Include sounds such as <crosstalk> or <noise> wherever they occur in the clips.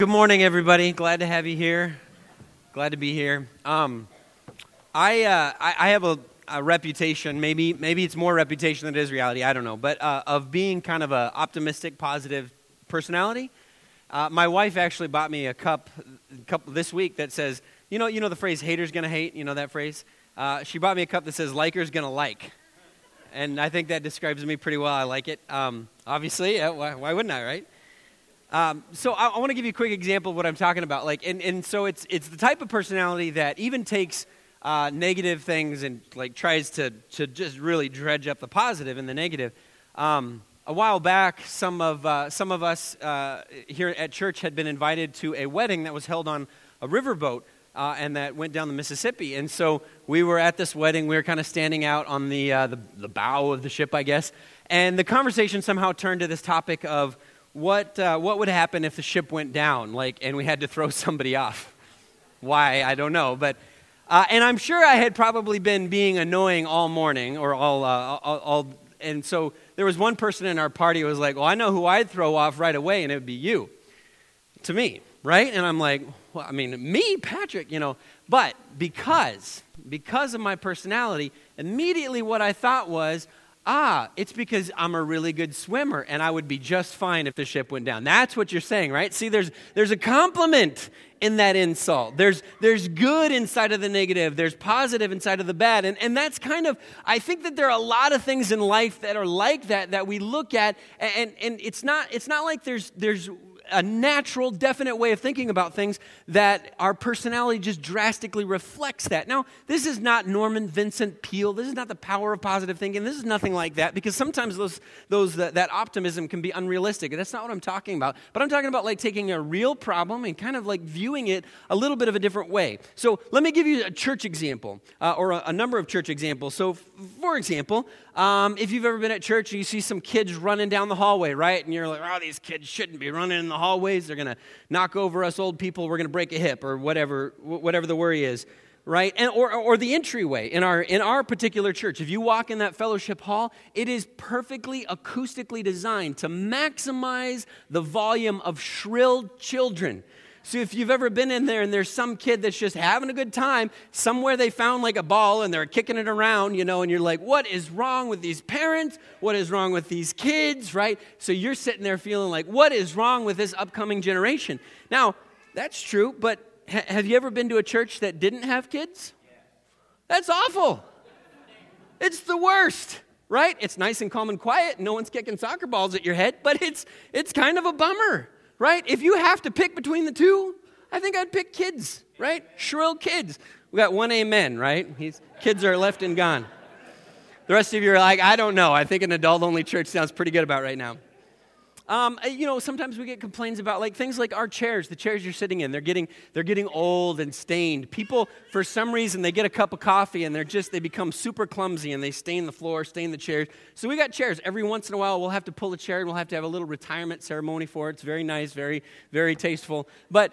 Good morning, everybody. Glad to have you here. Glad to be here. Um, I, uh, I, I have a, a, reputation, maybe maybe it's more reputation than it is reality. I don't know, but uh, of being kind of an optimistic, positive personality. Uh, my wife actually bought me a cup, cup this week that says, you know, you know the phrase "haters gonna hate." You know that phrase. Uh, she bought me a cup that says "likers gonna like," and I think that describes me pretty well. I like it. Um, obviously, why, why wouldn't I, right? Um, so I, I want to give you a quick example of what I'm talking about. Like, and, and so it's it's the type of personality that even takes uh, negative things and like tries to to just really dredge up the positive and the negative. Um, a while back, some of uh, some of us uh, here at church had been invited to a wedding that was held on a riverboat. Uh, and that went down the Mississippi. And so we were at this wedding. We were kind of standing out on the, uh, the, the bow of the ship, I guess. And the conversation somehow turned to this topic of what, uh, what would happen if the ship went down, like, and we had to throw <laughs> somebody off? Why, I don't know. But, uh, and I'm sure I had probably been being annoying all morning or all, uh, all, all, and so there was one person in our party who was like, well, I know who I'd throw off right away, and it would be you. To me, right? And I'm like, well, I mean, me, Patrick, you know. But because, because of my personality, immediately what I thought was, ah, it's because I'm a really good swimmer and I would be just fine if the ship went down. That's what you're saying, right? See, there's, there's a compliment in that insult. There's, there's good inside of the negative, there's positive inside of the bad. And, and that's kind of, I think that there are a lot of things in life that are like that that we look at, and, and it's, not, it's not like there's, there's a natural, definite way of thinking about things that our personality just drastically reflects that. Now, this is not Norman Vincent Peale. This is not the power of positive thinking. This is nothing like that because sometimes those, those, that, that optimism can be unrealistic. That's not what I'm talking about. But I'm talking about like taking a real problem and kind of like viewing it a little bit of a different way. So let me give you a church example uh, or a, a, number of church examples. So, f- for example, um, if you've ever been at church and you see some kids running down the hallway, right? And you're like, oh, these kids shouldn't be running in the hallways. They're going to knock over us old people. We're going to break a hip or whatever, whatever the worry is, right? And, or, or the entryway in our, in our particular church. If you walk in that fellowship hall, it is perfectly acoustically designed to maximize the volume of shrill children so if you've ever been in there and there's some kid that's just having a good time, somewhere they found like a ball and they're kicking it around, you know, and you're like, what is wrong with these parents? What is wrong with these kids, right? So you're sitting there feeling like, what is wrong with this upcoming generation? Now, that's true, but ha- have you ever been to a church that didn't have kids? That's awful. It's the worst right? It's nice and calm and quiet. No one's kicking soccer balls at your head, but it's, it's kind of a bummer right? If you have to pick between the two, I think I'd pick kids, right? Shrill kids. We got one amen, right? He's, kids are left and gone. The rest of you are like, I don't know. I think an adult only church sounds pretty good about right now. Um, uh, you know, sometimes we get complaints about like things like our chairs, the chairs you're sitting in. They're getting they're getting old and stained. People, for some reason, they get a cup of coffee and they're just they become super clumsy and they stain the floor, stain the chairs. So we got chairs. Every once in a while, we'll have to pull a chair and we'll have to have a little retirement ceremony for it. It's very nice, very very tasteful. But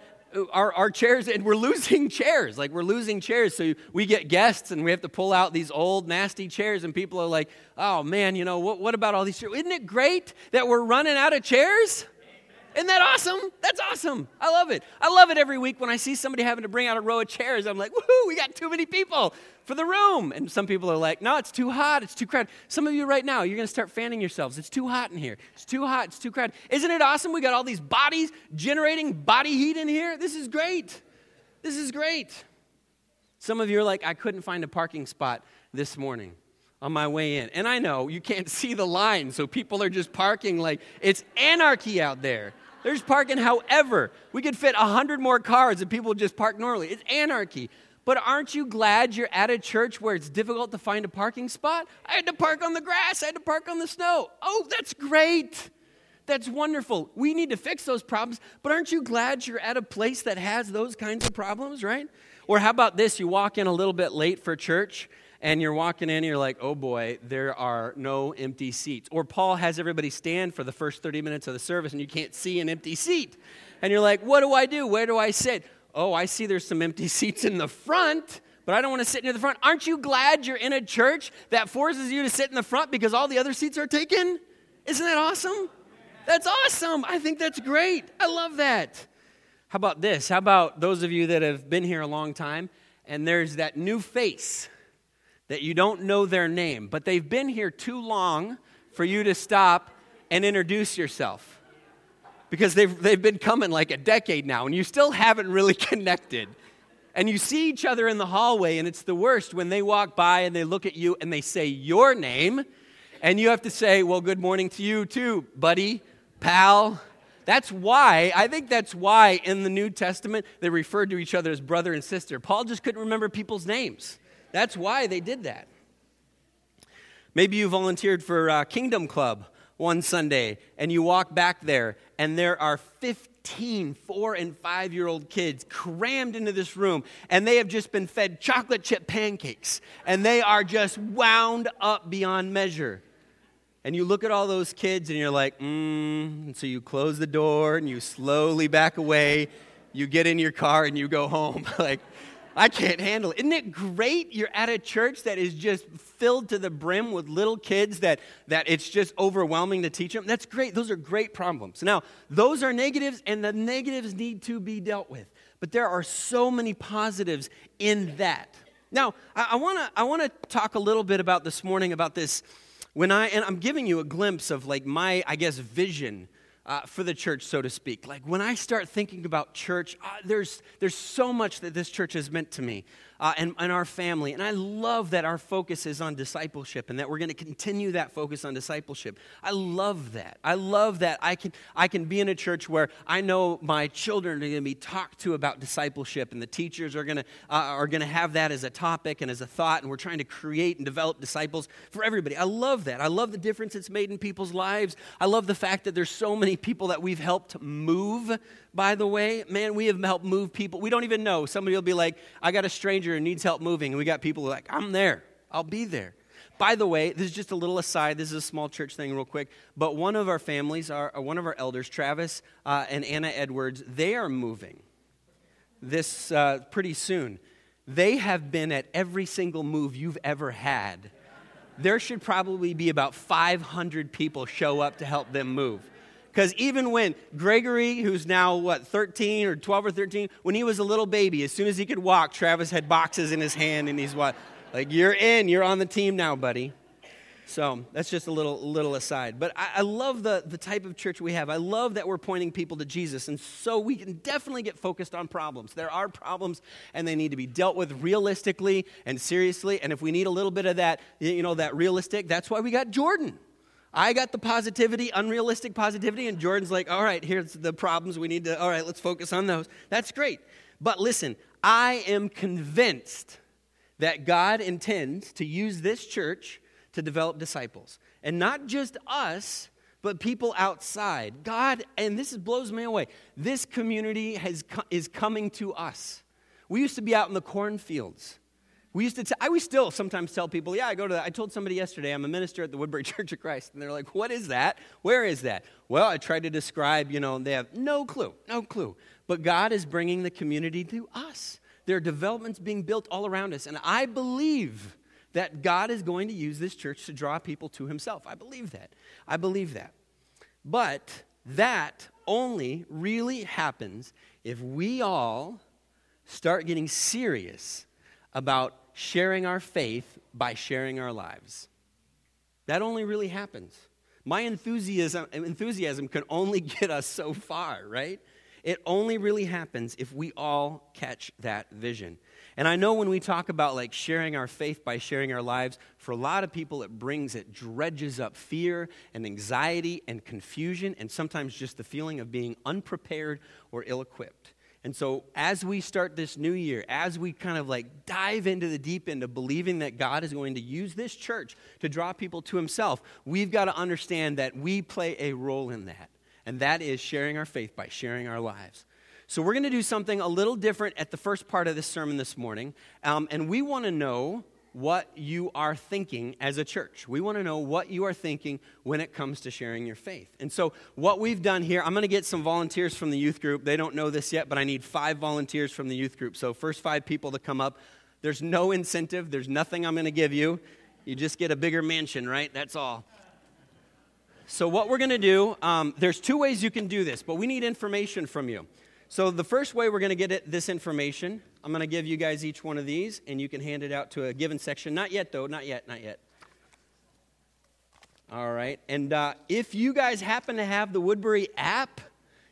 our, our chairs and we're losing <laughs> chairs. Like we're losing chairs. So we get guests and we have to pull out these old nasty chairs and people are like oh man you know what, what about all these chairs? Isn't it great that we're running out of chairs isn't that awesome? That's awesome. I love it. I love it every week when I see somebody having to bring out a row of chairs. I'm like, woohoo, we got too many people for the room. And some people are like, no, it's too hot. It's too crowded. Some of you right now, you're going to start fanning yourselves. It's too hot in here. It's too hot. It's too crowded. Isn't it awesome? We got all these bodies generating body heat in here. This is great. This is great. Some of you are like, I couldn't find a parking spot this morning on my way in. And I know you can't <laughs> see the line, so people are just parking like it's anarchy out there. There's parking however. We could fit 100 more cars and people would just park normally. It's anarchy. But aren't you glad you're at a church where it's difficult to find a parking spot? I had to park on the grass, I had to park on the snow. Oh, that's great. That's wonderful. We need to fix those problems, but aren't you glad you're at a place that has those kinds of problems, right? Or how about this? You walk in a little bit late for church and you're walking in and you're like, oh boy, there are no empty seats. Or Paul has everybody stand for the first 30 minutes of the service and you can't see an empty seat. And you're like, what do I do? Where do I sit? Oh, I see there's some empty <laughs> seats in the front, but I don't want to sit near the front. Aren't you glad you're in a church that forces you to sit in the front because all the other seats are taken? Isn't that awesome? That's awesome. I think that's great. I love that. How about this? How about those of you that have been here a long time and there's that new face that you don't know their name, but they've been here too long for you to stop and introduce yourself? Because they've, they've been coming like a decade now and you still haven't really <laughs> connected. And you see each other in the hallway, and it's the worst when they walk by and they look at you and they say your name, and you have to say, Well, good morning to you too, buddy, pal, that's why, I think that's why in the New Testament they referred to each other as brother and sister. Paul just couldn't remember people's names. That's why they did that. Maybe you volunteered for uh, Kingdom Club one Sunday and you walk back there and there are 15 four and five year old kids crammed into this room and they have just been fed chocolate chip pancakes and they are just wound up beyond measure and you look at all those kids and you're like, mm. And so you close the door and you slowly back away. You get in your car and you go home. <laughs> like, I can't handle it. Isn't it great? You're at a church that is just filled to the brim with little kids that, that it's just overwhelming to teach them. That's great. Those are great problems. Now, those are negatives, and the negatives need to be dealt with. But there are so many positives in that. Now, I, want to I wanna talk a little bit about this morning about this when I, and I'm giving you a glimpse of like my, I guess, vision uh, for the church, so to speak. Like when I start thinking about church, uh, there's, there's so much that this church has meant to me uh, and, and our family. And I love that our focus is on discipleship and that we're going to continue that focus on discipleship. I love that. I love that I can, I can be in a church where I know my children are going to be talked to about discipleship and the teachers are going to, uh, are going to have that as a topic and as a thought. And we're trying to create and develop disciples for everybody. I love that. I love the difference it's made in people's lives. I love the fact that there's so many people that we've helped move by the way. Man, we have helped move people. We don't even know. Somebody will be like, I got a stranger who needs help moving. And we got people like, I'm there. I'll be there. By the way, this is just a little aside. This is a small church thing, real quick. But one of our families, our, one of our elders, Travis uh, and Anna Edwards, they are moving this uh, pretty soon. They have been at every single move you've ever had. There should probably be about 500 people show up to help them move. Because even when Gregory, who's now, what, 13 or 12 or 13, when he was a little baby, as soon as he could walk, Travis had boxes in his hand and he's what? Like, you're in, you're on the team now, buddy. So that's just a little, little aside. But I, I, love the, the type of church we have. I love that we're pointing people to Jesus. And so we can definitely get focused on problems. There are problems, and they need to be dealt with realistically and seriously. And if we need a little bit of that, you know, that realistic, that's why we got Jordan. I got the positivity, unrealistic positivity, and Jordan's like, all right, here's the problems we need to, all right, let's focus on those. That's great. But listen, I am convinced that God intends to use this church to develop disciples. And not just us, but people outside. God, and this blows me away, this community has, is coming to us. We used to be out in the cornfields. We used to, t- I, still sometimes tell people, yeah, I go to that. I told somebody yesterday, I'm a minister at the Woodbury <laughs> Church of Christ. And they're like, what is that? Where is that? Well, I tried to describe, you know, they have no clue, no clue. But God is bringing the community to us. There are developments being built all around us. And I believe that God is going to use this church to draw people to himself. I believe that. I believe that. But that only really happens if we all start getting serious about sharing our faith by sharing our lives. That only really happens. My enthusiasm, enthusiasm can only <laughs> get us so far, right? It only really happens if we all catch that vision. And I know when we talk about like sharing our faith by sharing our lives, for a lot of people it brings, it dredges up fear and anxiety and confusion and sometimes just the feeling of being unprepared or ill equipped. And so, as we start this new year, as we kind of like dive into the deep end of believing that God is going to use this church to draw people to Himself, we've got to understand that we play a role in that. And that is sharing our faith by sharing our lives. So, we're going to do something a little different at the first part of this sermon this morning. Um, and we want to know what you are thinking as a church. We want to know what you are thinking when it comes to sharing your faith. And so, what we've done here, I'm going to get some volunteers from the youth group. They don't know this yet, but I need five volunteers from the youth group. So, first five people to come up. There's no incentive, there's nothing I'm going to give you. You just get a bigger mansion, right? That's all. So, what we're going to do, um, there's two ways you can do this, but we need information from you. So, the first way we're going to get it, this information, I'm going to give you guys each one of these, and you can hand it out to a given section. Not yet, though. Not yet. Not yet. All right. And uh, if you guys happen to have the Woodbury app,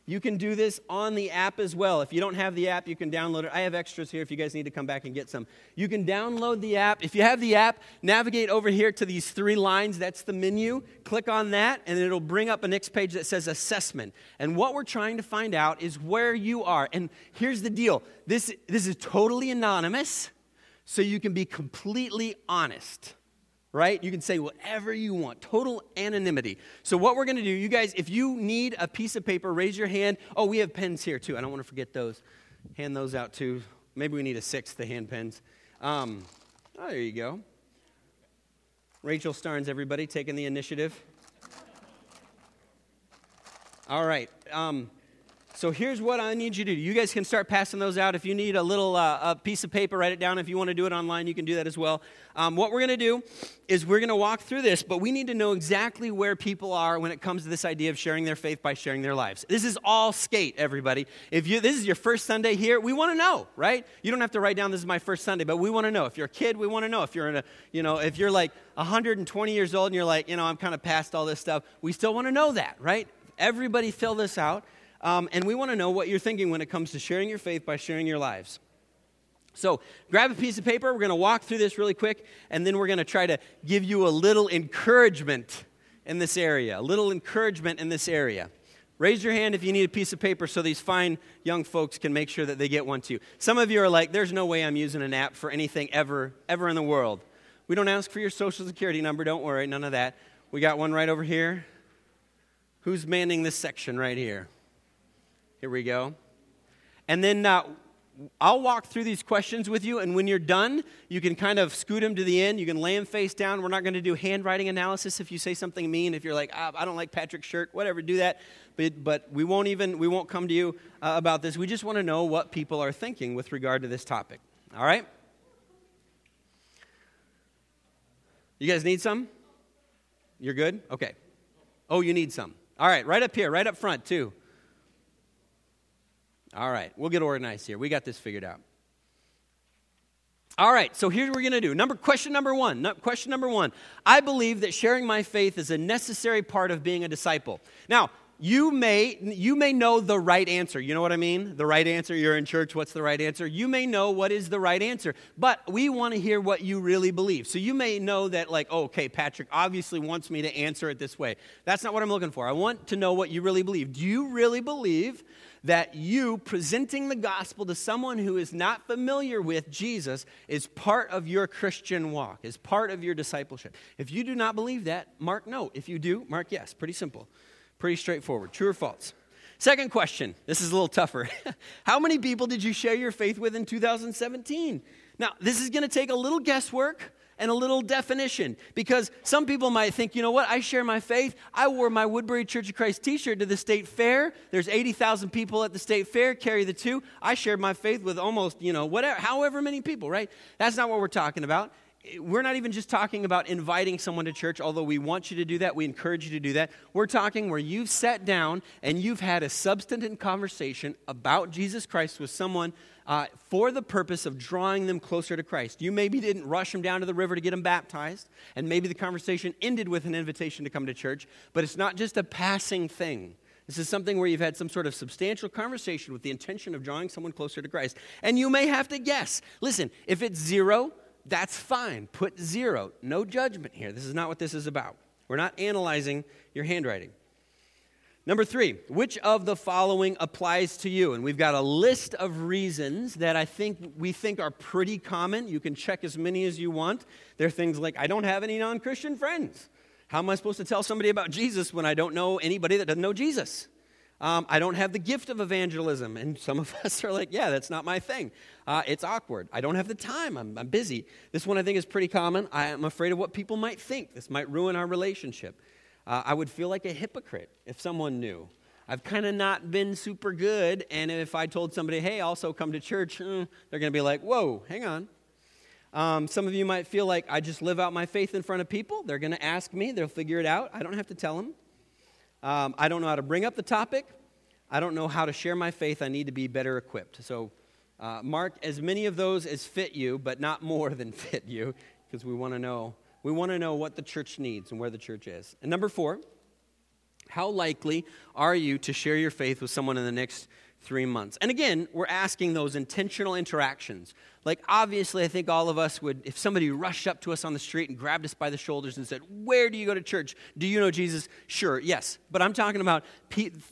you can do this on the app as well. If you don't have the app, you can download it. I have extras here if you guys need to come back and get some. You can download the app. If you have the app, navigate over here to these three lines. That's the menu. Click on that, and it'll bring up a next page that says assessment. And what we're trying to find out is where you are. And here's the deal this, this is totally anonymous, so you can be completely honest right? You can say whatever you want, total anonymity. So, what we're going to do, you guys, if you need a piece of paper, raise your hand. Oh, we have pens here too. I don't want to forget those. Hand those out too. Maybe we need a sixth, the hand pens. Um, oh, there you go. Rachel Starnes, everybody, taking the initiative. All right. Um, so here's what I need you to do. You guys can start passing those out. If you need a little uh, a piece of paper, write it down. If you want to do it online, you can do that as well. Um, what we're going to do is we're going to walk through this, but we need to know exactly where people are when it comes to this idea of sharing their faith by sharing their lives. This is all skate, everybody. If you this is your first Sunday here, we want to know, right? You don't have to write down this is my first Sunday, but we want to know. If you're a kid, we want to know. If you're in a, you know, if you're like 120 years old and you're like, you know, I'm kind of past all this stuff, we still want to know that, right? Everybody fill this out. Um, and we want to know what you're thinking when it comes to sharing your faith by sharing your lives. So, grab a piece of paper. We're going to walk through this really quick, and then we're going to try to give you a little encouragement in this area. A little encouragement in this area. Raise your hand if you need a piece of paper so these fine young folks can make sure that they get one too. Some of you are like, there's no way I'm using an app for anything ever, ever in the world. We don't ask for your social security number, don't worry, none of that. We got one right over here. Who's manning this section right here? Here we go. And then uh, I'll walk through these questions with you, and when you're done, you can kind of scoot them to the end. You can lay them face down. We're not going to do handwriting analysis if you say something mean. If you're like, ah, I don't like Patrick's shirt, whatever, do that. But, but we won't even, we won't come to you uh, about this. We just want to know what people are thinking with regard to this topic. All right? You guys need some? You're good? Okay. Oh, you need some. All right, right up here, right up front, too. All right, we'll get organized here. We got this figured out. All right, so here's what we're going to do. Number question number 1. No, question number 1. I believe that sharing my faith is a necessary part of being a disciple. Now, you may you may know the right answer you know what i mean the right answer you're in church what's the right answer you may know what is the right answer but we want to hear what you really believe so you may know that like oh, okay patrick obviously wants me to answer it this way that's not what i'm looking for i want to know what you really believe do you really believe that you presenting the gospel to someone who is not familiar with Jesus is part of your Christian walk, is part of your discipleship. If you do not believe that, mark no. If you do, mark yes. Pretty simple, pretty straightforward. True or false? Second question. This is a little tougher. <laughs> How many people did you share your faith with in 2017? Now, this is going to take a little guesswork and a little definition because some people might think, you know what, I share my faith. I wore my Woodbury Church of Christ t shirt to the state fair. There's 80,000 people at the state fair, carry the two. I shared my faith with almost, you know, whatever, however many people, right? That's not what we're talking about we're not even just talking about inviting someone to church, although we want you to do that, we encourage you to do that. We're talking where you've sat down and you've had a substantive conversation about Jesus Christ with someone uh, for the purpose of drawing them closer to Christ. You maybe didn't rush them down to the river to get them baptized, and maybe the conversation ended with an invitation to come to church, but it's not just a passing thing. This is something where you've had some sort of substantial conversation with the intention of drawing someone closer to Christ. And you may have to guess. Listen, if it's zero, that's fine. Put zero. No judgment here. This is not what this is about. We're not analyzing your handwriting. Number three, which of the following applies to you? And we've got a list of reasons that I think we think are pretty common. You can check as many as you want. There are things like, I don't have any non Christian friends. How am I supposed to tell somebody about Jesus when I don't know anybody that doesn't know Jesus? Um, I don't have the gift of evangelism. And some of <laughs> us are like, yeah, that's not my thing. Uh, it's awkward. I don't have the time. I'm, I'm busy. This one I think is pretty common. I am afraid of what people might think. This might ruin our relationship. Uh, I would feel like a hypocrite if someone knew. I've kind of not been super good, and if I told somebody, hey, also come to church, eh, they're going to be like, whoa, hang on. Um, some of you might feel like I just live out my faith in front of people. They're going to ask me, they'll figure it out. I don't have to tell them. Um, I don't know how to bring up the topic. I don't know how to share my faith. I need to be better equipped. So, uh, mark as many of those as fit you, but not more than <laughs> fit you, because we want to know. We want to know what the church needs and where the church is. And number four, how likely are you to share your faith with someone in the next three months. And again, we're asking those intentional interactions. Like, obviously, I think all of us would, if somebody rushed up to us on the street and grabbed us by the shoulders and said, Where do you go to church? Do you know Jesus? Sure, yes. But I'm talking about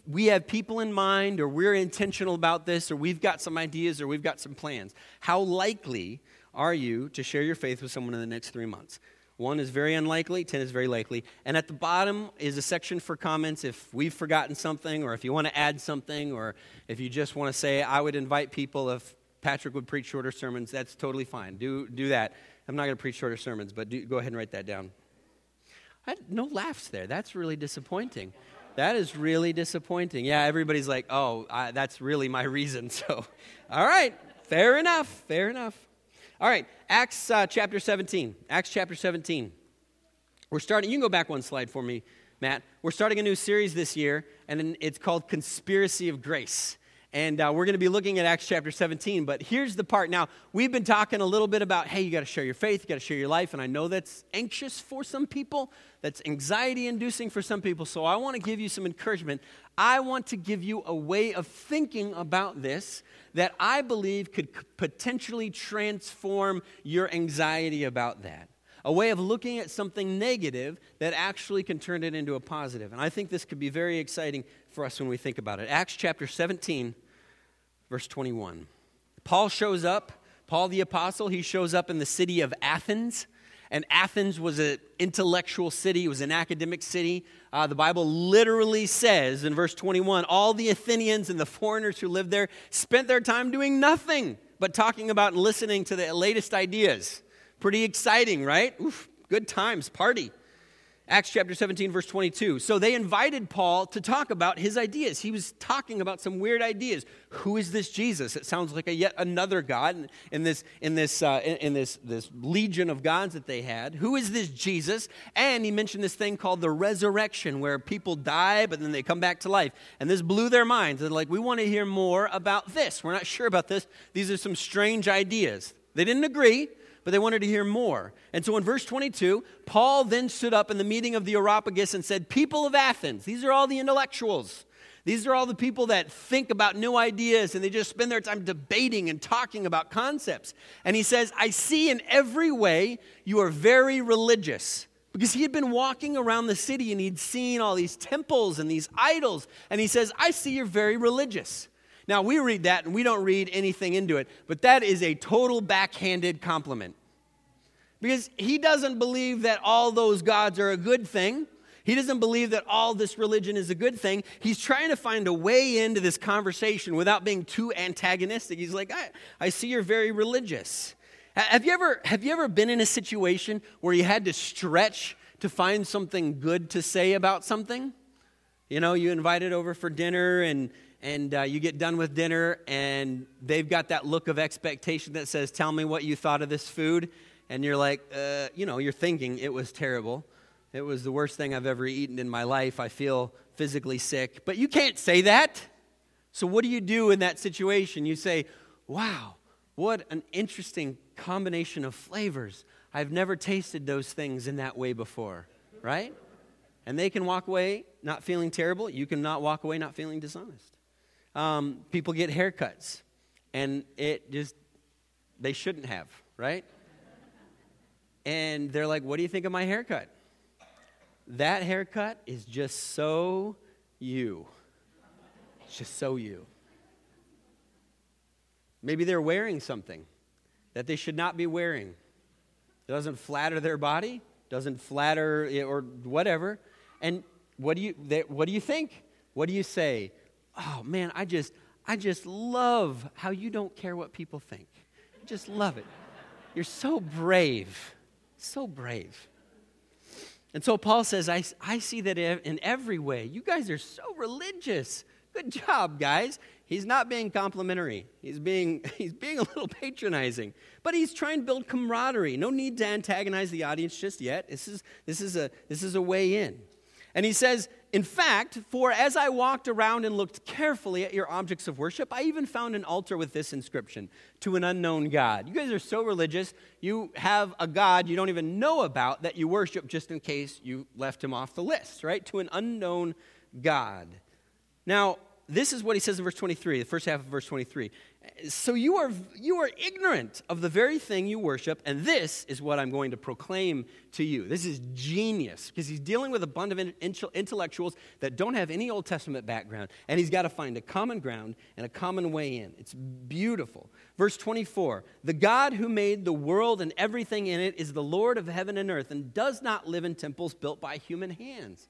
we have people in mind, or we're intentional about this, or we've got some ideas, or we've got some plans. How likely are you to share your faith with someone in the next three months? One is very unlikely, 10 is very likely. And at the bottom is a section for comments if we've forgotten something, or if you want to add something, or if you just want to say, I would invite people if Patrick would preach shorter sermons, that's totally fine. Do, do that. I'm not going to preach shorter sermons, but do, go ahead and write that down. I, no laughs there. That's really disappointing. That is really disappointing. Yeah, everybody's like, oh, I, that's really my reason. <laughs> So, all right, fair enough, fair enough. All right, Acts uh, chapter 17. Acts chapter 17. We're starting, you can go back one slide for me, Matt. We're starting a new series this year, and it's called Conspiracy of Grace. And uh, we're going to be looking at Acts chapter 17. But here's the part. Now, we've been talking a little bit about, hey, you got to share your faith, you got to share your life. And I know that's anxious for some people, that's anxiety inducing for some people. So I want to give you some encouragement. I want to give you a way of thinking about this that I believe could potentially transform your anxiety about that. A way of looking at something negative that actually can turn it into a positive. And I think this could be very exciting for us when we think about it. Acts chapter 17, verse 21. Paul shows up, Paul the apostle, he shows up in the city of Athens and Athens was an intellectual city, it was an academic city. Uh, the Bible literally says in verse 21 all the Athenians and the foreigners who lived there spent their time doing nothing but talking about and listening to the latest ideas. Pretty exciting, right? Oof, good times, party. Acts chapter 17, verse 22. So they invited Paul to talk about his ideas. He was talking about some weird ideas. Who is this Jesus? It sounds like a yet another God in this, in this, uh, in this, this legion of gods that they had. Who is this Jesus? And he mentioned this thing called the resurrection, where people die, but then they come back to life. And this blew their minds. They're like, we want to hear more about this. We're not sure about this. These are some strange ideas. They didn't agree but they wanted to hear more. And so in verse 22, Paul then stood up in the meeting of the Areopagus and said, People of Athens, these are all the intellectuals. These are all the people that think about new ideas and they just spend their time debating and talking about concepts. And he says, I see in every way you are very religious. Because he had been walking around the city and he'd seen all these temples and these idols. And he says, I see you're very religious. Now, we read that and we don't read anything into it, but that is a total backhanded compliment. Because he doesn't believe that all those gods are a good thing. He doesn't believe that all this religion is a good thing. He's trying to find a way into this conversation without being too antagonistic. He's like, I, I see you're very religious. Have you, ever, have you ever been in a situation where you had to stretch to find something good to say about something? You know, you invited over for dinner and and uh, you get done with dinner and they've got that look of expectation that says tell me what you thought of this food. And you're like uh, you know you're thinking it was terrible. It was the worst thing i've ever eaten in my life. I feel physically sick. But you can't say that. So what do you do in that situation? You say wow what an interesting combination of flavors. I've never tasted those things in that way before. Right? And they can walk away not feeling terrible. You can not walk away not feeling dishonest um, people get haircuts, and it just, they shouldn't have, right? And they're like, What do you think of my haircut? That haircut is just so you. It's just so you. Maybe they're wearing something that they should not be wearing. It doesn't flatter their body, doesn't flatter or whatever. And what do you, what do you think? What do you say? Oh man, I just, I just love how you don't care what people think. Just love it. You're so brave, so brave. And so Paul says, I, I see that in every way. You guys are so religious. Good job, guys. He's not being complimentary. He's being, <laughs> he's being a little patronizing. But he's trying to build camaraderie. No need to antagonize the audience just yet. This is, this is, a, this is a way in. And he says, In fact, for as I walked around and looked carefully at your objects of worship, I even found an altar with this inscription to an unknown God. You guys are so religious, you have a God you don't even know about that you worship just in case you left him off the list, right? To an unknown God. Now, this is what he says in verse 23, the first half of verse 23. So you are, you are ignorant of the very thing you worship, and this is what I'm going to proclaim to you. This is genius because he's dealing with a bunch of intellectuals that don't have any Old Testament background, and he's got to find a common ground and a common way in. It's beautiful. Verse 24 The God who made the world and everything in it is the Lord of heaven and earth and does not live in temples built by human hands.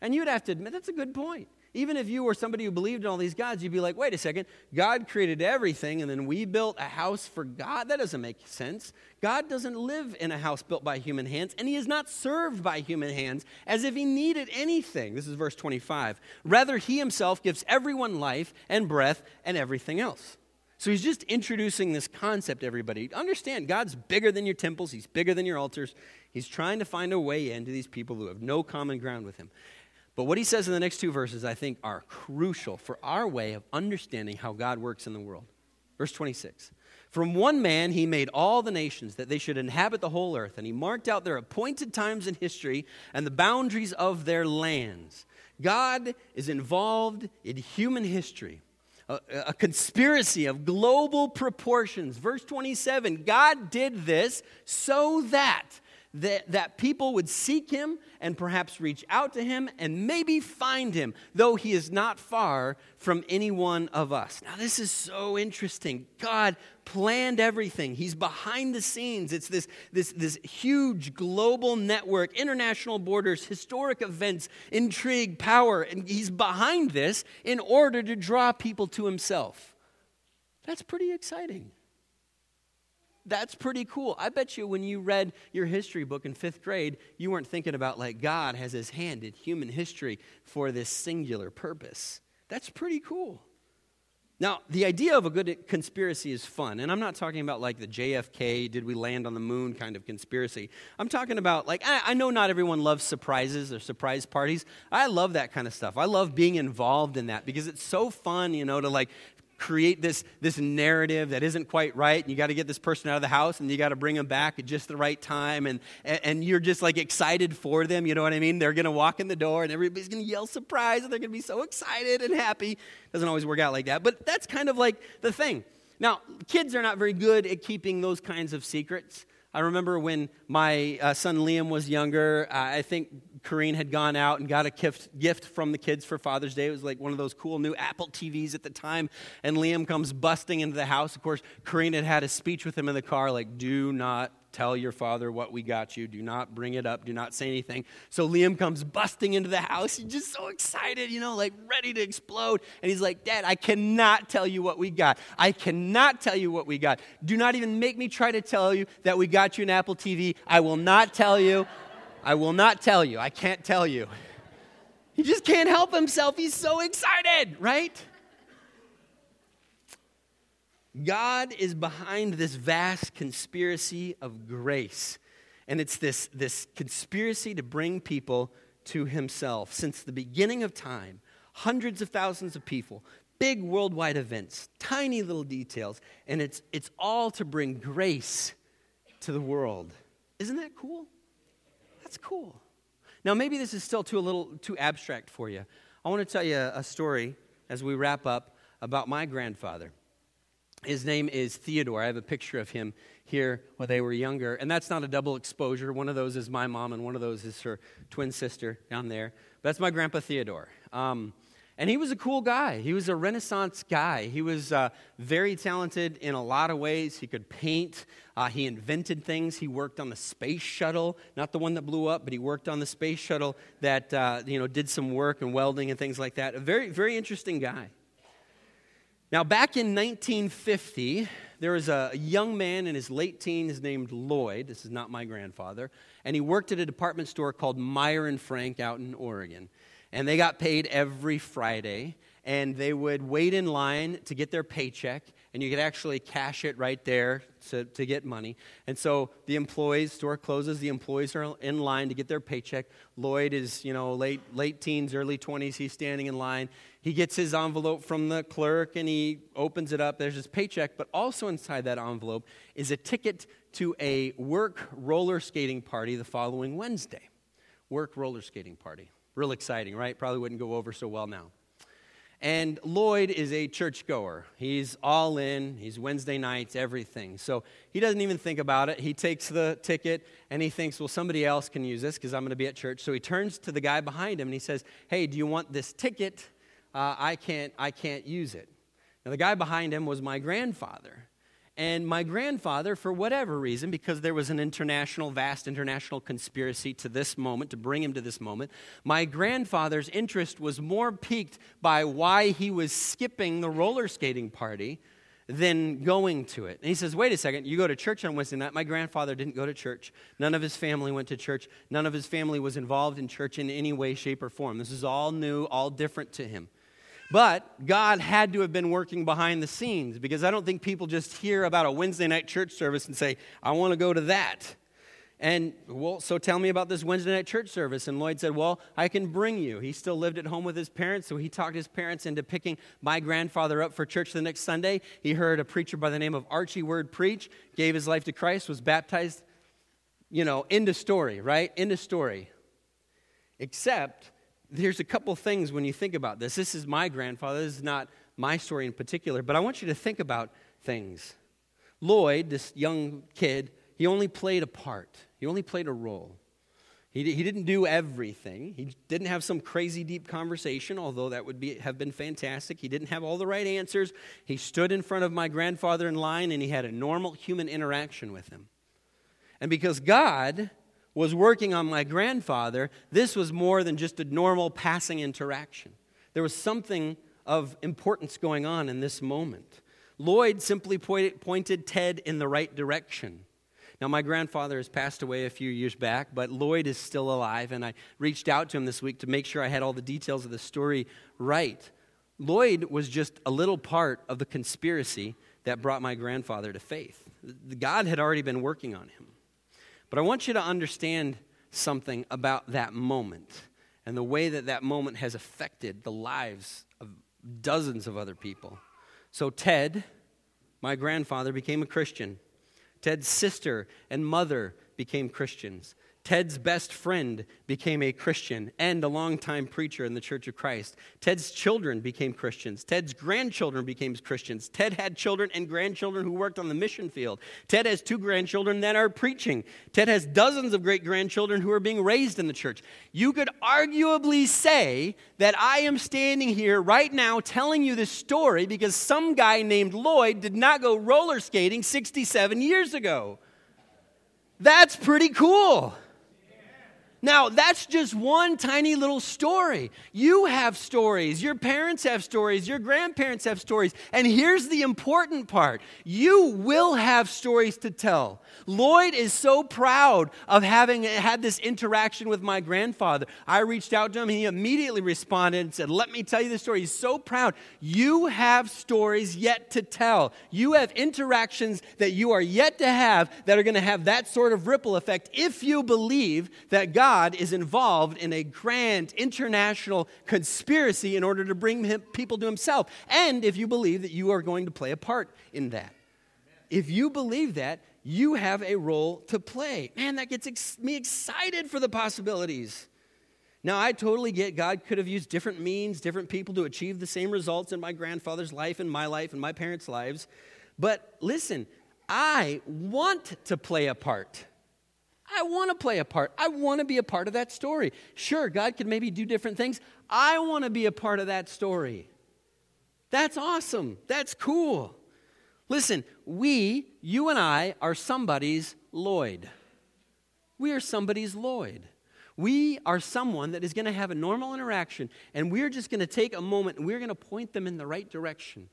And you'd have to admit that's a good point. Even if you were somebody who believed in all these gods, you'd be like, wait a second, God created everything and then we built a house for God? That doesn't make sense. God doesn't live in a house built by human hands, and he is not served by human hands as if he needed anything. This is verse 25. Rather, he himself gives everyone life and breath and everything else. So he's just introducing this concept, everybody. Understand, God's bigger than your temples, he's bigger than your altars. He's trying to find a way into these people who have no common ground with him. But what he says in the next two verses, I think, are crucial for our way of understanding how God works in the world. Verse 26 From one man he made all the nations that they should inhabit the whole earth, and he marked out their appointed times in history and the boundaries of their lands. God is involved in human history. A, a, conspiracy of global proportions. Verse 27 God did this so that that, that people would seek him and perhaps reach out to him and maybe find him, though he is not far from any one of us. Now, this is so interesting. God planned everything, he's behind the scenes. It's this, this, this huge global network, international borders, historic events, intrigue, power, and he's behind this in order to draw people to himself. That's pretty exciting. That's pretty cool. I bet you when you read your history book in fifth grade, you weren't thinking about like God has his hand in human history for this singular purpose. That's pretty cool. Now, the idea of a good conspiracy is fun. And I'm not talking about like the JFK, did we land on the moon kind of conspiracy. I'm talking about like, I, know not everyone loves surprises or surprise parties. I love that kind of stuff. I love being involved in that because it's so fun, you know, to like create this, this narrative that isn't quite right. And you got to get this person out of the house and you got to bring them back at just the right time. And, and you're just like excited for them. You know what I mean? They're going to walk in the door and everybody's going to yell surprise and they're going to be so excited and happy. Doesn't always work out like that. But that's kind of like the thing. Now, kids are not very good at keeping those kinds of secrets. I remember when my uh, son Liam was younger, uh, I think Corrine had gone out and got a gift, gift from the kids for Father's Day. It was like one of those cool new Apple TVs at the time. And Liam comes busting into the house. Of course, Corrine had had a speech with him in the car like, do not tell your father what we got you. Do not bring it up. Do not say anything. So Liam comes busting into the house. He's just so excited, you know, like ready to explode. And he's like, Dad, I cannot tell you what we got. I cannot tell you what we got. Do not even make me try to tell you that we got you an Apple TV. I will not tell you. I will not tell you. I can't tell you. He just can't help himself. He's so excited, right? God is behind this vast conspiracy of grace. And it's this, this conspiracy to bring people to Himself. Since the beginning of time, hundreds of thousands of people, big worldwide events, tiny little details, and it's, it's all to bring grace to the world. Isn't that cool? That's cool. Now, maybe this is still too a little too abstract for you. I want to tell you a story as we wrap up about my grandfather. His name is Theodore. I have a picture of him here when they were younger. And that's not a double exposure. One of those is my mom, and one of those is her twin sister down there. But that's my grandpa Theodore. Um, and he was a cool guy. He was a Renaissance guy. He was uh, very talented in a lot of ways. He could paint, uh, he invented things. He worked on the space shuttle, not the one that blew up, but he worked on the space shuttle that uh, you know, did some work and welding and things like that. A very, very interesting guy. Now, back in 1950, there was a young man in his late teens named Lloyd. This is not my grandfather. And he worked at a department store called Meier and Frank out in Oregon. And they got paid every Friday. and they would wait in line to get their paycheck, and you could actually cash it right there to, to get money. And so the employees, store closes, the employees are in line to get their paycheck. Lloyd is, you know, late, late teens, early 20s. He's standing in line. He gets his envelope from the clerk and he opens it up. There's his paycheck, but also inside that envelope is a ticket to a work roller skating party the following Wednesday. Work roller skating party. Real exciting, right? Probably wouldn't go over so well now. And Lloyd is a churchgoer. He's all in. He's Wednesday nights, everything. So he doesn't even think about it. He takes the ticket and he thinks, well, somebody else can use this because I'm going to be at church. So he turns to the guy behind him and he says, hey, do you want this ticket? Uh, I, can't, I can't use it. Now, the guy behind him was my grandfather. And my grandfather, for whatever reason, because there was an international, vast international conspiracy to this moment, to bring him to this moment, my grandfather's interest was more piqued by why he was skipping the roller skating party than going to it. And he says, Wait a second, you go to church on Wednesday night. My grandfather didn't go to church. None of his family went to church. None of his family was involved in church in any way, shape, or form. This is all new, all different to him. But God had to have been working behind the scenes because I don't think people just hear about a Wednesday night church service and say, I want to go to that. And, well, so tell me about this Wednesday night church service. And Lloyd said, Well, I can bring you. He still lived at home with his parents, so he talked his parents into picking my grandfather up for church the next Sunday. He heard a preacher by the name of Archie Word preach, gave his life to Christ, was baptized. You know, into story, right? Into story. Except there's a couple things when you think about this. This is my grandfather. This is not my story in particular, but I want you to think about things. Lloyd, this young kid, he only played a part, he only played a role. He, he didn't do everything. He didn't have some crazy deep conversation, although that would be, have been fantastic. He didn't have all the right answers. He stood in front of my grandfather in line and he had a normal human interaction with him. And because God was working on my grandfather, this was more than just a normal passing interaction. There was something of importance going on in this moment. Lloyd simply pointed Ted in the right direction. Now, my grandfather has passed away a few years back, but Lloyd is still alive, and I reached out to him this week to make sure I had all the details of the story right. Lloyd was just a little part of the conspiracy that brought my grandfather to faith. God had already been working on him. But I want you to understand something about that moment and the way that that moment has affected the lives of dozens of other people. So, Ted, my grandfather, became a Christian. Ted's sister and mother became Christians. Ted's best friend became a Christian and a longtime preacher in the Church of Christ. Ted's children became Christians. Ted's grandchildren became Christians. Ted had children and grandchildren who worked on the mission field. Ted has two grandchildren that are preaching. Ted has dozens of great grandchildren who are being raised in the church. You could arguably say that I am standing here right now telling you this story because some guy named Lloyd did not go roller skating 67 years ago. That's pretty cool. Now, that's just one tiny little story. You have stories, your parents have stories, your grandparents have stories. And here's the important part you will have stories to tell. Lloyd is so proud of having had this interaction with my grandfather. I reached out to him, he immediately responded and said, Let me tell you the story. He's so proud. You have stories yet to tell. You have interactions that you are yet to have that are going to have that sort of ripple effect if you believe that God is involved in a grand international conspiracy in order to bring him, people to himself. And if you believe that you are going to play a part in that. If you believe that, you have a role to play. Man, that gets ex- me excited for the possibilities. Now, I totally get God could have used different means, different people to achieve the same results in my grandfather's life, and my life, and my parents' lives. But listen, I want to play a part. I want to play a part. I want to be a part of that story. Sure, God could maybe do different things. I want to be a part of that story. That's awesome. That's cool. Listen, we, you and I, are somebody's Lloyd. We are somebody's Lloyd. We are someone that is going to have a normal interaction, and we're just going to take a moment and we're going to point them in the right direction.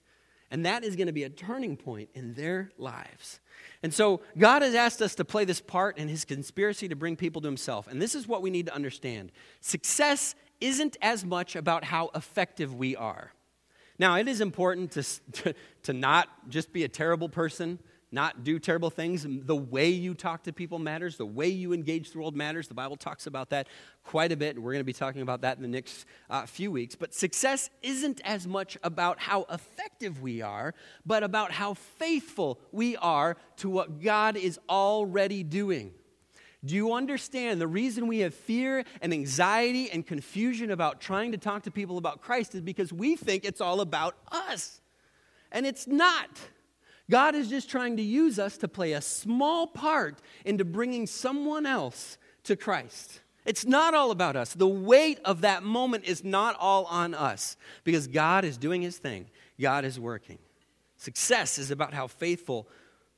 And that is going to be a turning point in their lives. And so, God has asked us to play this part in His conspiracy to bring people to Himself. And this is what we need to understand success isn't as much about how effective we are. Now, it is important to, <laughs> to, to not just be a terrible person, not do terrible things. The way you talk to people matters. The way you engage the world matters. The Bible talks about that quite a bit. And we're going to be talking about that in the next uh, few weeks. But success isn't as much about how effective we are, but about how faithful we are to what God is already doing. Do you understand the reason we have fear and anxiety and confusion about trying to talk to people about Christ is because we think it's all about us. And it's not. God is just trying to use us to play a small part into bringing someone else to Christ. It's not all about us. The weight of that moment is not all on us because God is doing his thing, God is working. Success is about how faithful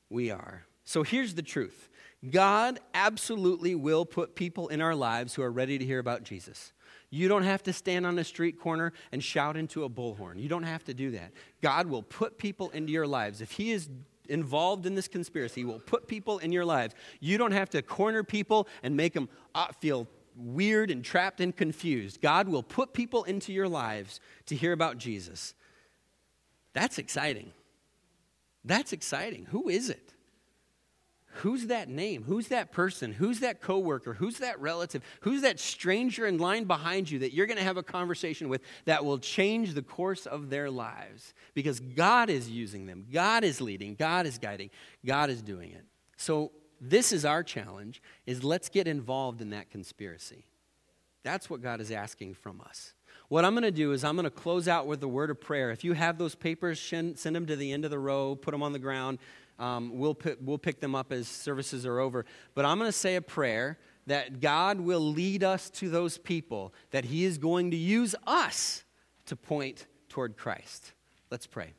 we are. So here's the truth God absolutely will put people in our lives who are ready to hear about Jesus. You don't have to stand on a street corner and shout into a bullhorn. You don't have to do that. God will put people into your lives. If He is involved in this conspiracy, He will put people in your lives. You don't have to corner people and make them uh, feel weird and trapped and confused. God will put people into your lives to hear about Jesus. That's exciting. That's exciting. Who is it? Who's that name? Who's that person? Who's that coworker? Who's that relative? Who's that stranger in line behind you that you're going to have a conversation with that will change the course of their lives? Because God is using them. God is leading. God is guiding. God is doing it. So this is our challenge is let's get involved in that conspiracy. That's what God is asking from us. What I'm going to do is I'm going to close out with a word of prayer. If you have those papers, send them to the end of the row, put them on the ground. Um, we'll, pick, we'll pick them up as services are over. But I'm going to say a prayer that God will lead us to those people, that He is going to use us to point toward Christ. Let's pray.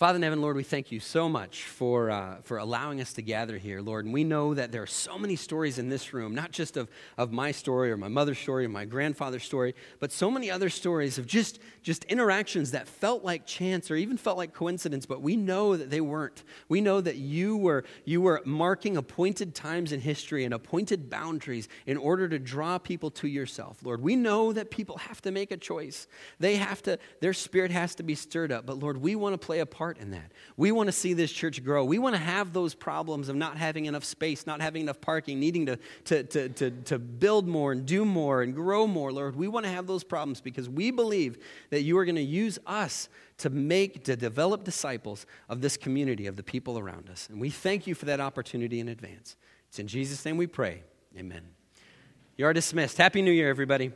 Father in heaven, Lord, we thank you so much for, uh, for allowing us to gather here, Lord. And we know that there are so many stories in this room, not just of, of my story or my mother's story or my grandfather's story, but so many other stories of just, just interactions that felt like chance or even felt like coincidence, but we know that they weren't. We know that you were, you were marking appointed times in history and appointed boundaries in order to draw people to yourself, Lord. We know that people have to make a choice. They have to, their spirit has to be stirred up. But Lord, we want to play a part part in that. We want to see this church grow. We want to have those problems of not having enough space, not having enough parking, needing to, to, to, to, to build more and do more and grow more, Lord. We want to have those problems because we believe that you are going to use us to make, to develop disciples of this community, of the people around us. And we thank you for that opportunity in advance. It's in Jesus' name we pray. Amen. You are dismissed. Happy New Year, everybody.